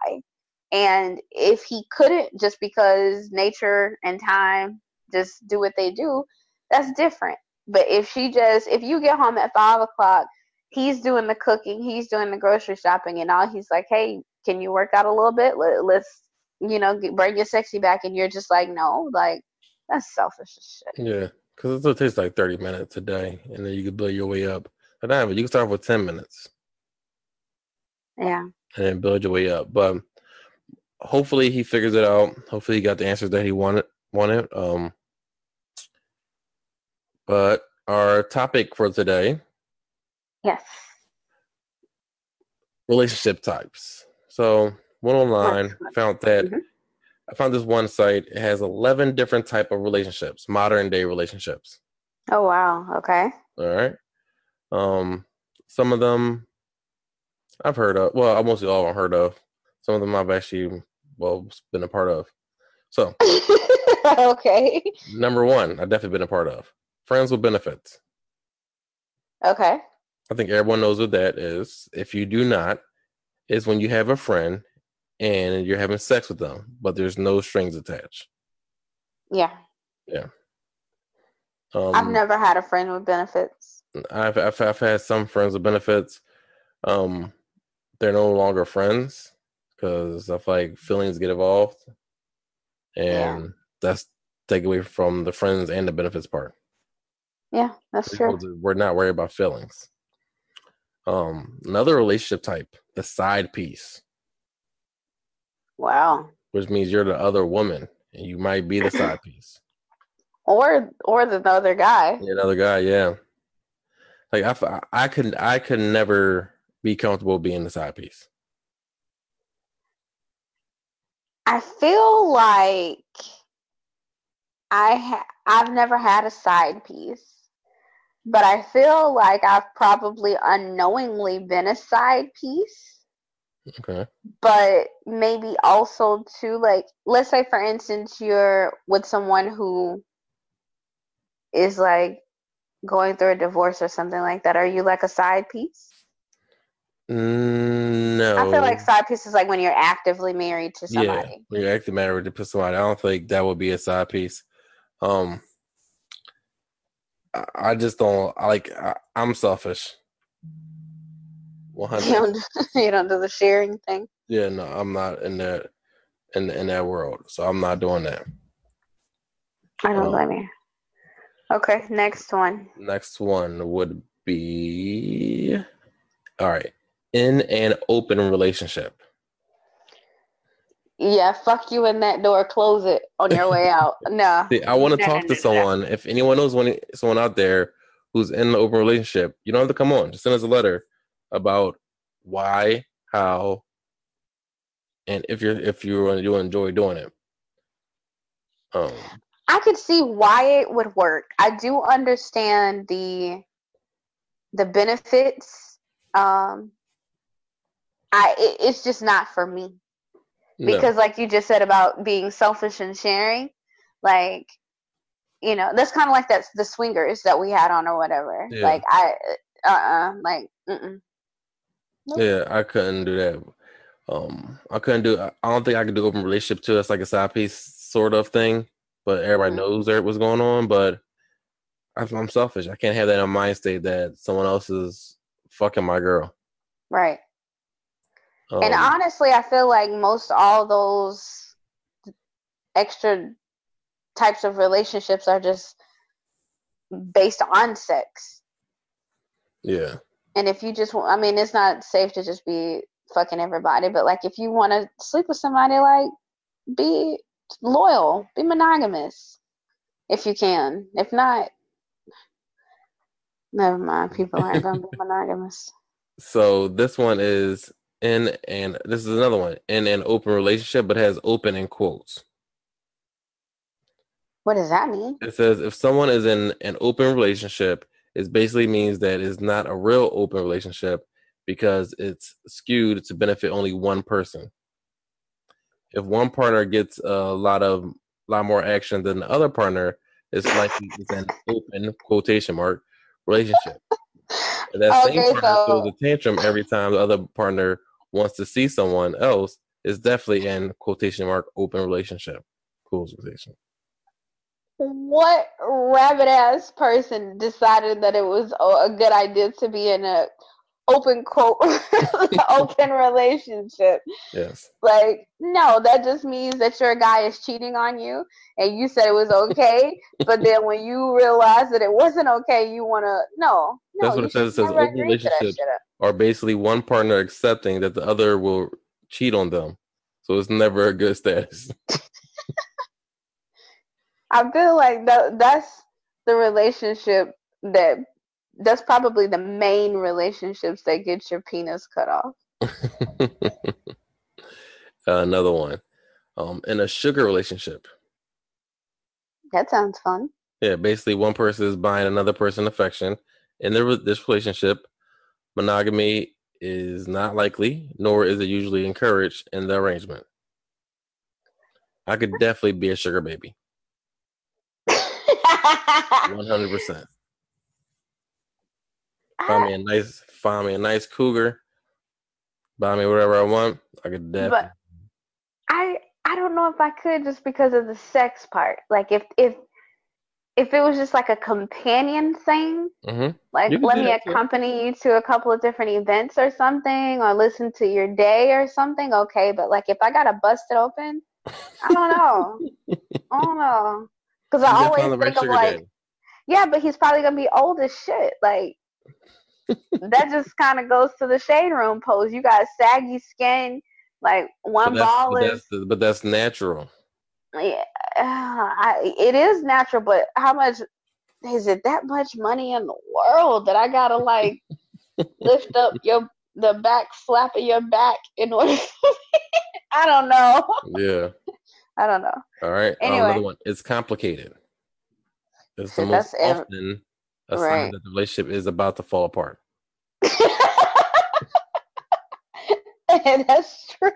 And if he couldn't, just because nature and time just do what they do, that's different. But if she just, if you get home at five o'clock, he's doing the cooking, he's doing the grocery shopping, and all he's like, hey, can you work out a little bit? Let, let's, you know, get, bring your sexy back. And you're just like, no, like, that's selfish as shit. Yeah, because it still takes like thirty minutes a day, and then you can build your way up. But not, but you can start with ten minutes Yeah. and then build your way up. But hopefully he figures it out. Hopefully he got the answers that he wanted. Wanted. Um. But our topic for today: Yes. relationship types. So went online, found that Mhm. I found this one site. It has eleven different type of relationships, modern day relationships. Oh, wow. Okay. All right. Um, some of them I've heard of. Well, I mostly all I've heard of. Some of them I've actually well been a part of. So [LAUGHS] okay. number one, I've definitely been a part of. Friends with benefits. Okay. I think everyone knows what that is. If you do not, is when you have a friend and you're having sex with them, but there's no strings attached. Yeah. Yeah. Um, I've never had a friend with benefits. I've, I've I've had some friends with benefits. Um, they're no longer friends because I feel like feelings get involved, and Yeah. that's take away from the friends and the benefits part. Yeah, that's true. We're not worried about feelings. Um, another relationship type, the side piece, Wow. which means you're the other woman and you might be the [LAUGHS] side piece. Or or the other guy. Yeah, Another guy, yeah. Like I, I could, I could never be comfortable being the side piece. I feel like I ha- I've never had a side piece, but I feel like I've probably unknowingly been a side piece. Okay. But maybe also too, like let's say for instance you're with someone who is like going through a divorce or something like that. Are you like a side piece? Mm, no. I feel like side piece is like when you're actively married to yeah, somebody. when you're actively married to somebody, I don't think that would be a side piece. Um, I, I just don't I like. I, I'm selfish. One You don't, [LAUGHS] you don't do the sharing thing. Yeah, no, I'm not in that in in that world, so I'm not doing that. I don't Um, blame you. Okay, next one. Next one would be all right. In an open relationship. Yeah, fuck you in that door. Close it on your way [LAUGHS] out. No. See, I want to talk to someone. If anyone knows one, someone out there who's in an open relationship, you don't have to come on. Just send us a letter about why, how, and if you're if you're you enjoy doing it. Um, I could see why it would work. I do understand the the benefits. Um, I it, it's just not for me no. because, like you just said about being selfish and sharing, like you know, that's kind of like that's the swingers that we had on or whatever. Yeah. Like I, uh, uh like mm-mm. Yeah, I couldn't do that. Um, I couldn't do. I don't think I could do open relationship too. It's like a side piece sort of thing, but everybody Mhm. knows there what's going on. But I- I'm selfish. I can't have that in my mind state that someone else is fucking my girl. right. Um, And honestly, I feel like most all those extra types of relationships are just based on sex. yeah, And if you just, I mean, it's not safe to just be fucking everybody, but like if you want to sleep with somebody, like be loyal, be monogamous if you can. If not, never mind. People aren't gonna be [LAUGHS] monogamous. So this one is in and this is another one in an open relationship, but has open in quotes. What does that mean? It says if someone is in an open relationship, it basically means that it's not a real open relationship because it's skewed to benefit only one person. If one partner gets a lot of lot more action than the other partner, it's likely it's an open quotation mark relationship. And that Okay, same partner so- throws a tantrum every time the other partner wants to see someone else. It's definitely in quotation mark open relationship. Close quotation. What rabbit ass person decided that it was a good idea to be in a open quote [LAUGHS] open [LAUGHS] relationship? Yes. Like, no, that just means that your guy is cheating on you and you said it was okay, [LAUGHS] but then when you realize that it wasn't okay, you wanna no. no That's what it says. It says open agree to that relationship. Are basically one partner accepting that the other will cheat on them. So it's never a good status. I feel like that that's the relationship that that's probably the main relationships that get your penis cut off. [LAUGHS] Uh, another one. Um, in a sugar relationship. That sounds fun. Yeah, basically one person is buying another person affection. In the, this relationship, monogamy is not likely, nor is it usually encouraged in the arrangement. I could definitely be a sugar baby. One hundred percent. Find me a nice, find me a nice cougar. Buy me whatever I want. I could definitely. But I I don't know if I could just because of the sex part. Like if if if it was just like a companion thing, Mhm. like let me that, accompany you to a couple of different events or something, or listen to your day or something, okay. But like if I gotta bust it open, I don't know. [LAUGHS] I don't know. Because I always the right think of like, daddy. yeah, but he's probably gonna be old as shit. Like [LAUGHS] that just kind of goes to the shade room pose. You got saggy skin, like one ball but, is that's but that's natural. yeah, I, it is natural, but how much is it that much money in the world that I gotta like [LAUGHS] lift up your the back flap of your back in order? [LAUGHS] To I don't know. Yeah. I don't know. All right. Um, Anyway. another one. It's complicated. It's the most often a sign right. that the relationship is about to fall apart. and [LAUGHS] that's true.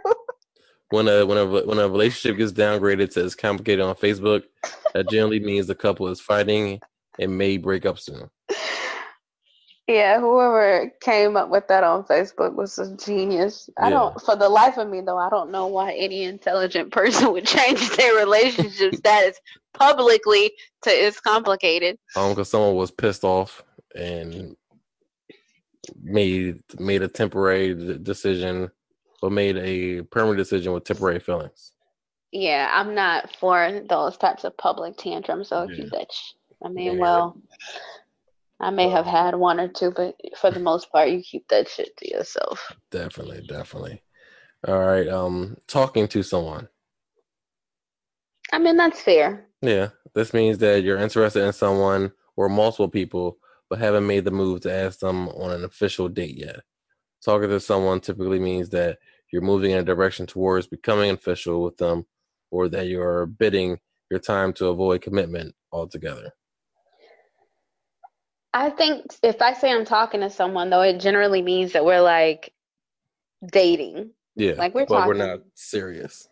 When a when a when a relationship gets downgraded to it's complicated on Facebook, that generally means the couple is fighting and may break up soon. Yeah, whoever came up with that on Facebook was a genius. I Yeah. don't, for the life of me though, I don't know why any intelligent [LAUGHS] person would change their relationship status publicly to it's complicated. Um, because someone was pissed off and made made a temporary decision, or made a permanent decision with temporary feelings. Yeah, I'm not for those types of public tantrums. So Yeah. that. Sh- I mean, you're well, I may have had one or two, but for the most part, you keep that shit to yourself. Definitely, definitely. All right. Um, talking to someone. I mean, that's fair. Yeah, this means that you're interested in someone or multiple people, but haven't made the move to ask them on an official date yet. Talking to someone typically means that you're moving in a direction towards becoming official with them, or that you're bidding your time to avoid commitment altogether. I think if I say I'm talking to someone, though, it generally means that we're like dating. Yeah, Like, we're talking. we're not serious.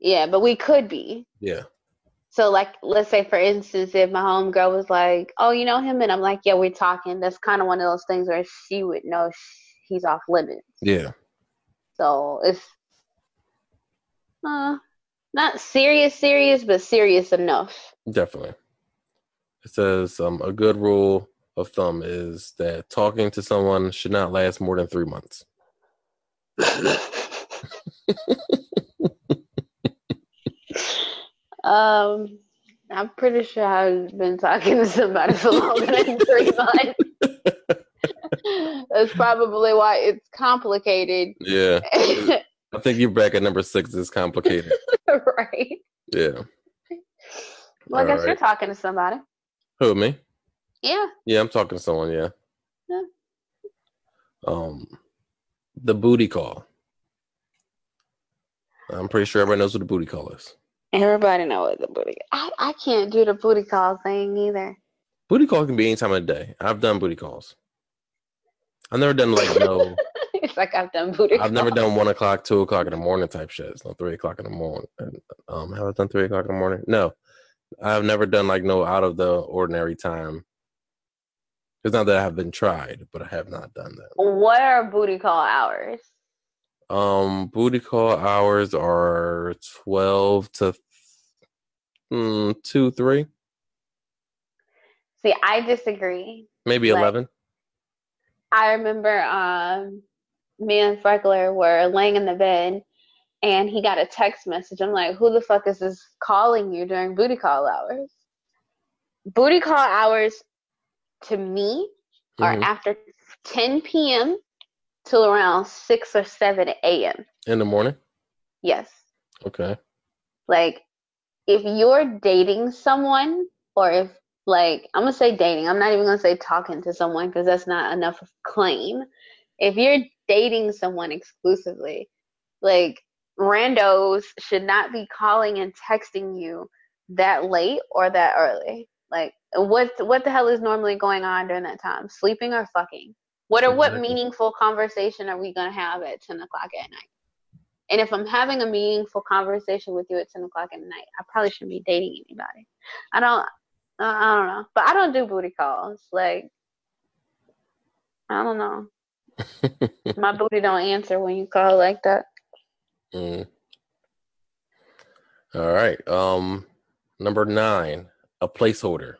Yeah, but we could be. Yeah, So, like, let's say, for instance, if my homegirl was like, "Oh, you know him," and I'm like, "Yeah, we're talking." That's kind of one of those things where she would know sh- he's off limits. yeah, So it's uh, not serious, serious, but serious enough. definitely. It says um, a good rule of thumb is that talking to someone should not last more than three months. [LAUGHS] Um, I'm pretty sure I've been talking to somebody for longer than three [LAUGHS] months. That's probably why it's complicated. Yeah. [LAUGHS] I think you're back at number six. is complicated. right. Yeah. Well, I guess All you're talking to somebody. Who me? Yeah. Yeah, I'm talking to someone. Yeah. Yeah. Um, the booty call. I'm pretty sure everybody knows what the booty call is. Everybody know what the booty. I, I can't do the booty call thing either. Booty call can be any time of the day. I've done booty calls. I've never done like no. [LAUGHS] it's like I've done booty. I've never done one o'clock, two o'clock in the morning type shit. It's not three o'clock in the morning. Um, have I done three o'clock in the morning? No, I've never done like no out of the ordinary time. It's not that I have been tried, but I have not done that. What are booty call hours? Um, booty call hours are twelve to mm, two, three, See, I disagree. maybe Like- eleven. I remember um, me and Freckler were laying in the bed and he got a text message. I'm like, who the fuck is this calling you during booty call hours? Booty call hours to me are Mhm. after 10 p.m. till around 6 or 7 a.m. In the morning. Yes. Okay. Like, if you're dating someone, or if, like, I'm gonna say dating, I'm not even gonna say talking to someone because that's not enough of claim. If you're dating someone exclusively, like, randos should not be calling and texting you that late or that early. Like, what what the hell is normally going on during that time? Sleeping or fucking? What are what meaningful conversation are we gonna have at ten o'clock at night? And if I'm having a meaningful conversation with you at ten o'clock at night, I probably shouldn't be dating anybody. I don't. I don't know, but I don't do booty calls. Like, I don't know. [LAUGHS] My booty don't answer when you call like that. Mm. All right. Um, number nine, a placeholder.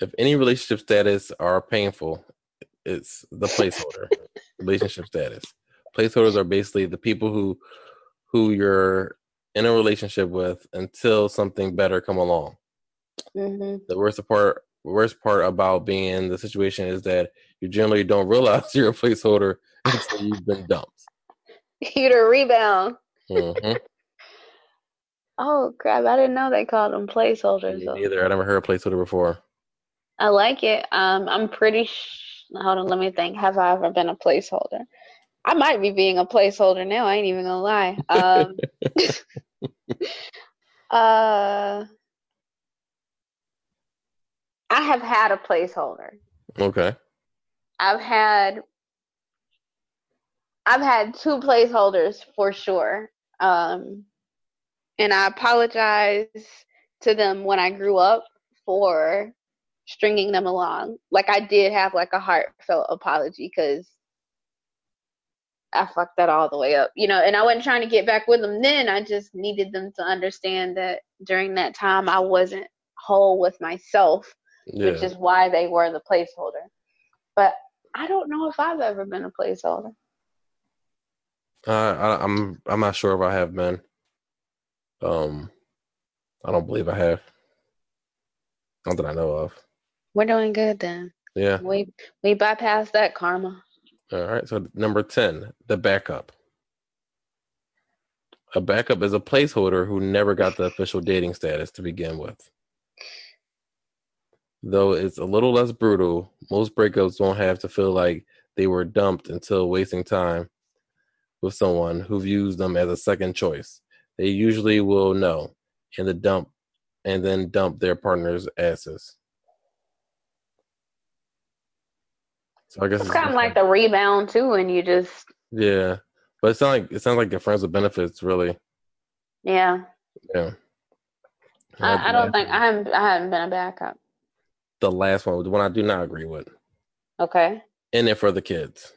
If any relationship status are painful, it's the placeholder. [LAUGHS] relationship status. Placeholders are basically the people who who you're in a relationship with until something better come along. hmm The worst part worst part about being in the situation is that you generally don't realize [LAUGHS] you're a placeholder until you've been dumped. [LAUGHS] You the rebound. hmm Oh crap! I didn't know they called them placeholders. Me neither. I never heard a placeholder before. I like it. Um, I'm pretty. Sh- Hold on, let me think. Have I ever been a placeholder? I might be being a placeholder now. I ain't even gonna lie. Um, [LAUGHS] uh, I have had a placeholder. Okay. I've had. I've had two placeholders for sure. Um, and I apologize to them when I grew up for stringing them along. Like I did have like a heartfelt apology because I fucked that all the way up, you know. And I wasn't trying to get back with them then. I just needed them to understand that during that time I wasn't whole with myself, Yeah. which is why they were the placeholder. But I don't know if I've ever been a placeholder. Uh, I, I'm I'm not sure if I have been. Um, I don't believe I have. Not that I know of. We're doing good then. Yeah. We we bypassed that karma. All right. So number ten, the backup. A backup is a placeholder who never got the official dating status to begin with. Though it's a little less brutal, most breakups don't have to feel like they were dumped until wasting time with someone who views them as a second choice. They usually will know in the dump and then dump their partner's asses. So I guess It's kind of like the rebound too, and you just yeah, but it sounds like it sounds like your friends with benefits really. yeah. Yeah. I, I don't think I haven't I haven't been a backup. the last one, the one I do not agree with, Okay. in it for the kids.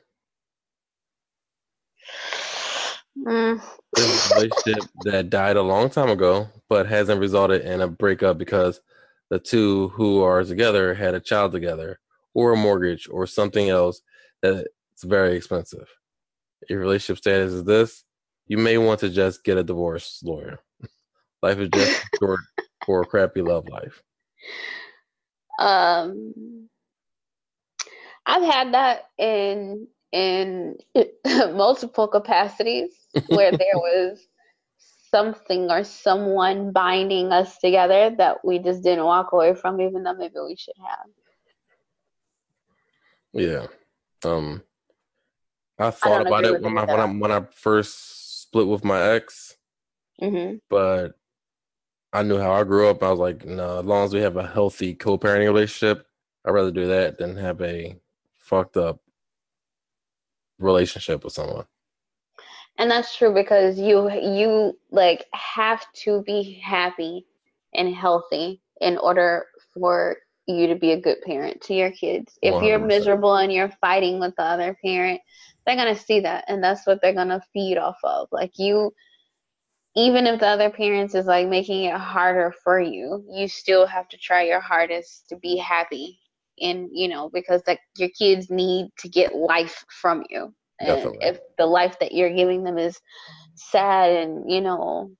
Mm, This a relationship that died a long time ago, but hasn't resulted in a breakup because the two who are together had a child together, or a mortgage, or something else that's very expensive. If your relationship status is this, you may want to just get a divorce lawyer. [LAUGHS] Life is just [LAUGHS] short for a crappy love life. um, I've had that in in [LAUGHS] multiple capacities where there was something or someone binding us together that we just didn't walk away from, even though maybe we should have. Yeah. Um, I thought I about it when I, when I when I first split with my ex, mm-hmm. but I knew how I grew up. I was like, no, as long as we have a healthy co-parenting relationship, I'd rather do that than have a fucked up relationship with someone. And that's true because you you like have to be happy and healthy in order for you to be a good parent to your kids. If you are miserable and you're fighting with the other parent, they're going to see that and that's what they're going to feed off of. Like you even if the other parents is like making it harder for you, you still have to try your hardest to be happy and you know because like your kids need to get life from you. And Definitely. if the life that you're giving them is sad and you know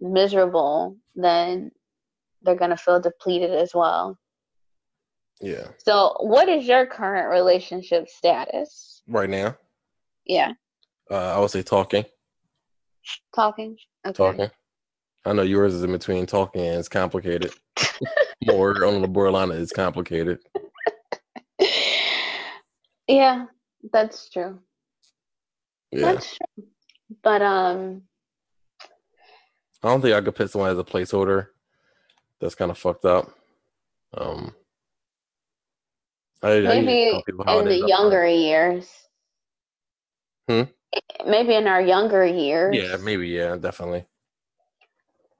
miserable, then they're going to feel depleted as well. Yeah. So, what is your current relationship status right now? Yeah. Uh, I would say talking. Talking. Okay. Talking. I know yours is in between talking and it's complicated. [LAUGHS] More on the borderline, it's complicated. [LAUGHS] Yeah, that's true. Yeah. That's true. But um I don't think I could put someone as a placeholder. That's kind of fucked up. Um I, maybe I in the younger years. Hmm? Maybe in our younger years. Yeah, maybe, yeah, definitely.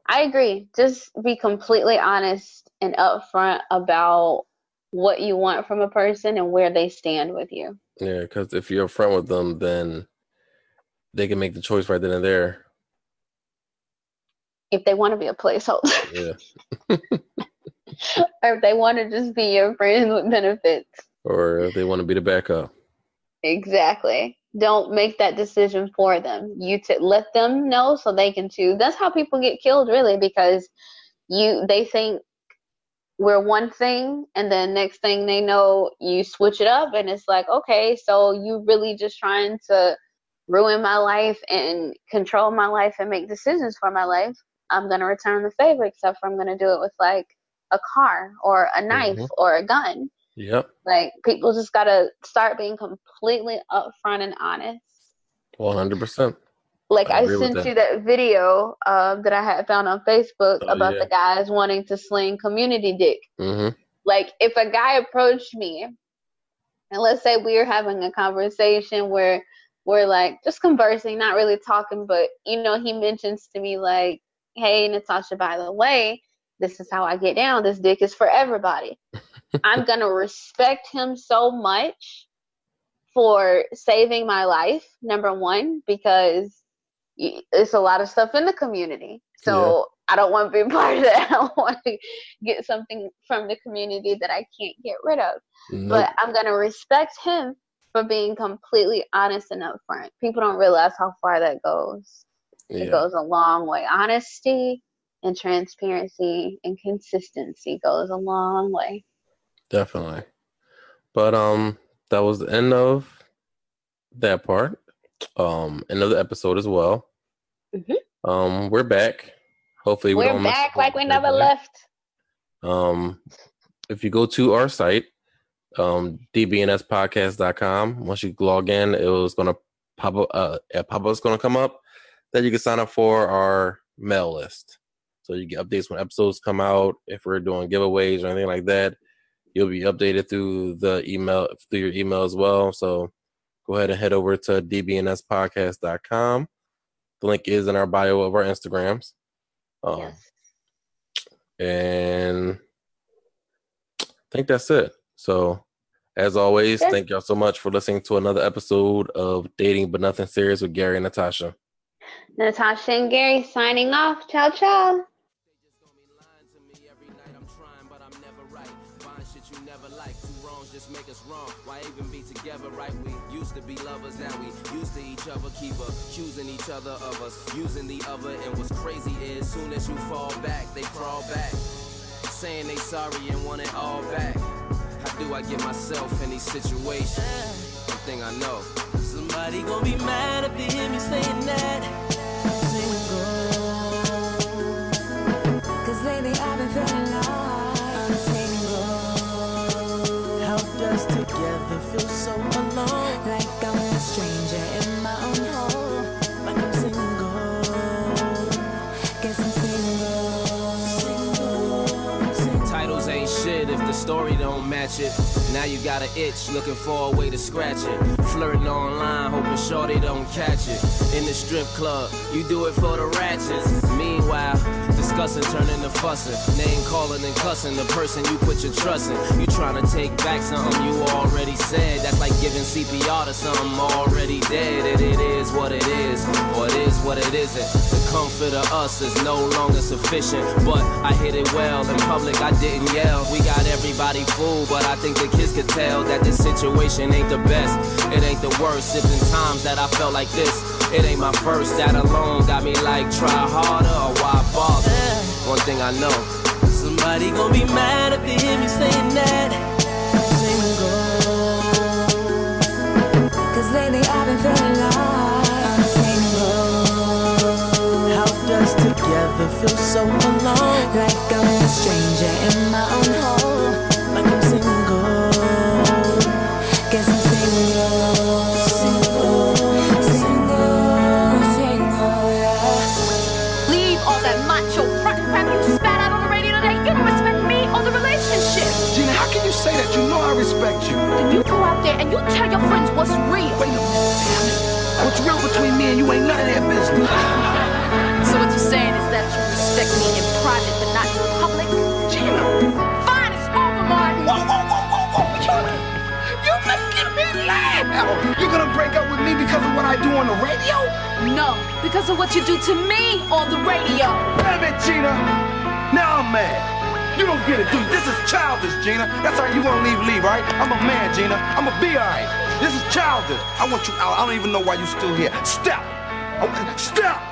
I agree. Just be completely honest and upfront about what you want from a person and where they stand with you. Yeah, because if you're upfront with them, then they can make the choice right then and there. If they want to be a placeholder. Yeah. [LAUGHS] or if they want to just be your friend with benefits. Or if they want to be the backup. Exactly. Don't make that decision for them. You to let them know so they can choose. That's how people get killed, really, because you they think we're one thing, and then next thing they know, you switch it up, and it's like, okay, so you really just trying to ruin my life and control my life and make decisions for my life. I'm gonna return the favor, except for I'm gonna do it with like a car or a knife mm-hmm. or a gun. Yep. Like people just gotta start being completely upfront and honest. One hundred percent. Like I, I sent that. you that video uh, that I had found on Facebook oh, about yeah. the guys wanting to sling community dick. Mm-hmm. Like if a guy approached me, and let's say we are having a conversation where we're like just conversing, not really talking, but you know he mentions to me like, "Hey Natasha, by the way, this is how I get down. This dick is for everybody. [LAUGHS] I'm going to respect him so much for saving my life, number one, because it's a lot of stuff in the community. So yeah. I don't want to be [LAUGHS] part of that. I want to get something from the community that I can't get rid of. Nope. But I'm going to respect him for being completely honest and upfront. People don't realize how far that goes. Yeah. It goes a long way. Honesty and transparency and consistency goes a long way. Definitely. But um that was the end of that part. Um end of the episode as well. Mm-hmm. Um we're back. Hopefully we we're back like we never left. Um if you go to our site, um dbnspodcast.com, once you log in, it was gonna pop up uh a pop up's gonna come up that you can sign up for our mail list. So you get updates when episodes come out. If we're doing giveaways or anything like that, you'll be updated through the email through your email as well. So go ahead and head over to dbnspodcast.com. The link is in our bio of our Instagrams. Um, yes. And I think that's it. So as always, thank y'all so much for listening to another episode of Dating But Nothing Serious with Gary and Natasha. Natasha and Gary signing off. Ciao, ciao. together, right? We used to be lovers, now we used to each other, keep accusing each other of us, using the other. And what's crazy is, soon as you fall back, they crawl back, saying they sorry and want it all back. do I get myself in these situations? One thing I know. Somebody gonna be mad if they hear me saying that. Story don't match it. Now you got an itch, looking for a way to scratch it. Flirting online, hoping shorty don't catch it. In the strip club, you do it for the ratchets. Meanwhile, discussing turning to fussing. Name calling and cussing the person you put your trust in. You trying to take back something you already said. That's like giving CPR to something already dead. And it is what it is, or it is what it isn't. The comfort of us is no longer sufficient. But I hit it well in public, I didn't yell. We got everybody fooled, but I think the kids could tell that this situation ain't the best. It ain't the worst. If in times that I felt like this, it ain't my first. That alone got me like, try harder or why bother? One thing I know. Somebody gonna be mad if they hear me saying that. Single. Cause lately I've been feeling like I'm single. Helped us together feel so alone. Like I'm a stranger in my own tell your friends what's real. Wait a minute, damn it. What's real between me and you ain't none of their business. So what you're saying is that you respect me in private but not in public? Gina. Fine, it's over, Martin. Whoa, whoa, whoa, whoa, whoa. You, you're making me laugh. You're gonna break up with me because of what I do on the radio? No, because of what you do to me on the radio. Damn it, Gina. Now I'm mad. You don't get it, dude. This is childish, Gina. That's how you wanna leave, leave, right? I'm a man, Gina. I'm a be alright. This is childish. I want you out. I don't even know why you're still here. Step. Step.